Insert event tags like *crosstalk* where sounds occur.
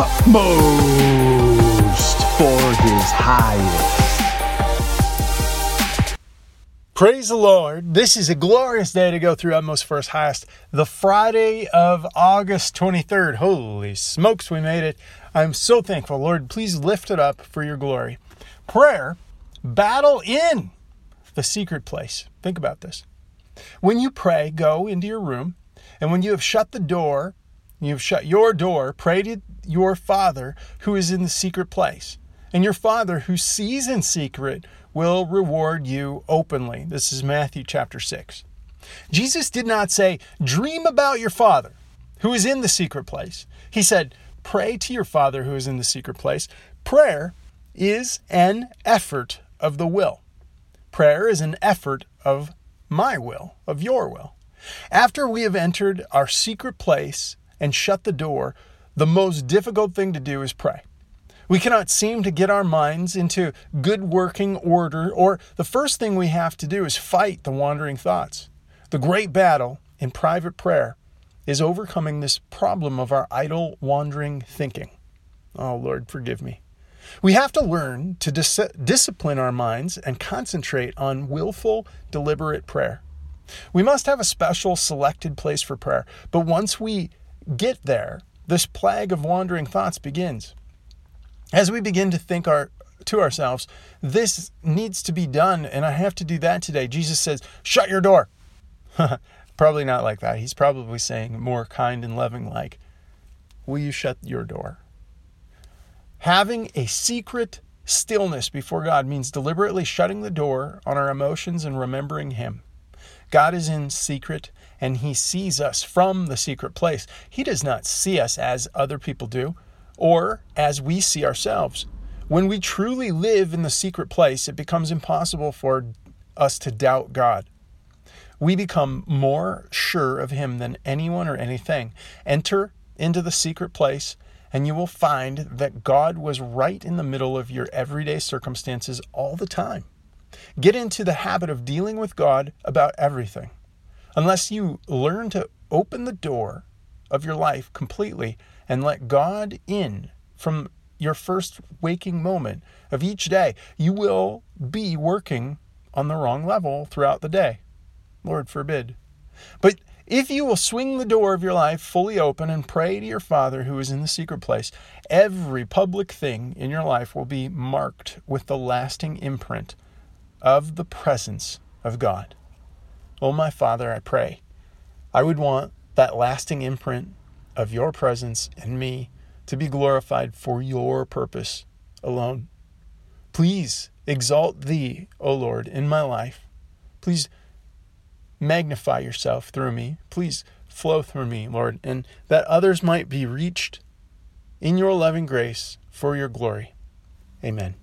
utmost for his highest. Praise the Lord. This is a glorious day to go through Utmost His Highest. The Friday of August 23rd. Holy smokes, we made it. I'm so thankful. Lord, please lift it up for your glory. Prayer, battle in the secret place. Think about this. When you pray, go into your room, and when you have shut the door, you've shut your door, pray to your Father who is in the secret place. And your Father who sees in secret will reward you openly. This is Matthew chapter 6. Jesus did not say, Dream about your Father who is in the secret place. He said, Pray to your Father who is in the secret place. Prayer is an effort of the will. Prayer is an effort of my will, of your will. After we have entered our secret place and shut the door, the most difficult thing to do is pray. We cannot seem to get our minds into good working order, or the first thing we have to do is fight the wandering thoughts. The great battle in private prayer is overcoming this problem of our idle, wandering thinking. Oh, Lord, forgive me. We have to learn to dis- discipline our minds and concentrate on willful, deliberate prayer. We must have a special selected place for prayer, but once we get there, this plague of wandering thoughts begins as we begin to think our to ourselves, this needs to be done, and I have to do that today. Jesus says, Shut your door. *laughs* probably not like that. He's probably saying more kind and loving, like, Will you shut your door? Having a secret stillness before God means deliberately shutting the door on our emotions and remembering Him. God is in secret and He sees us from the secret place. He does not see us as other people do or as we see ourselves. When we truly live in the secret place, it becomes impossible for us to doubt God. We become more sure of Him than anyone or anything. Enter into the secret place, and you will find that God was right in the middle of your everyday circumstances all the time. Get into the habit of dealing with God about everything. Unless you learn to open the door of your life completely and let God in from your first waking moment of each day, you will be working on the wrong level throughout the day. Lord forbid. But if you will swing the door of your life fully open and pray to your Father who is in the secret place, every public thing in your life will be marked with the lasting imprint of the presence of God. Oh, my Father, I pray. I would want that lasting imprint of your presence in me to be glorified for your purpose alone. Please exalt thee, O Lord, in my life. Please magnify yourself through me. Please flow through me, Lord, and that others might be reached in your loving grace for your glory. Amen.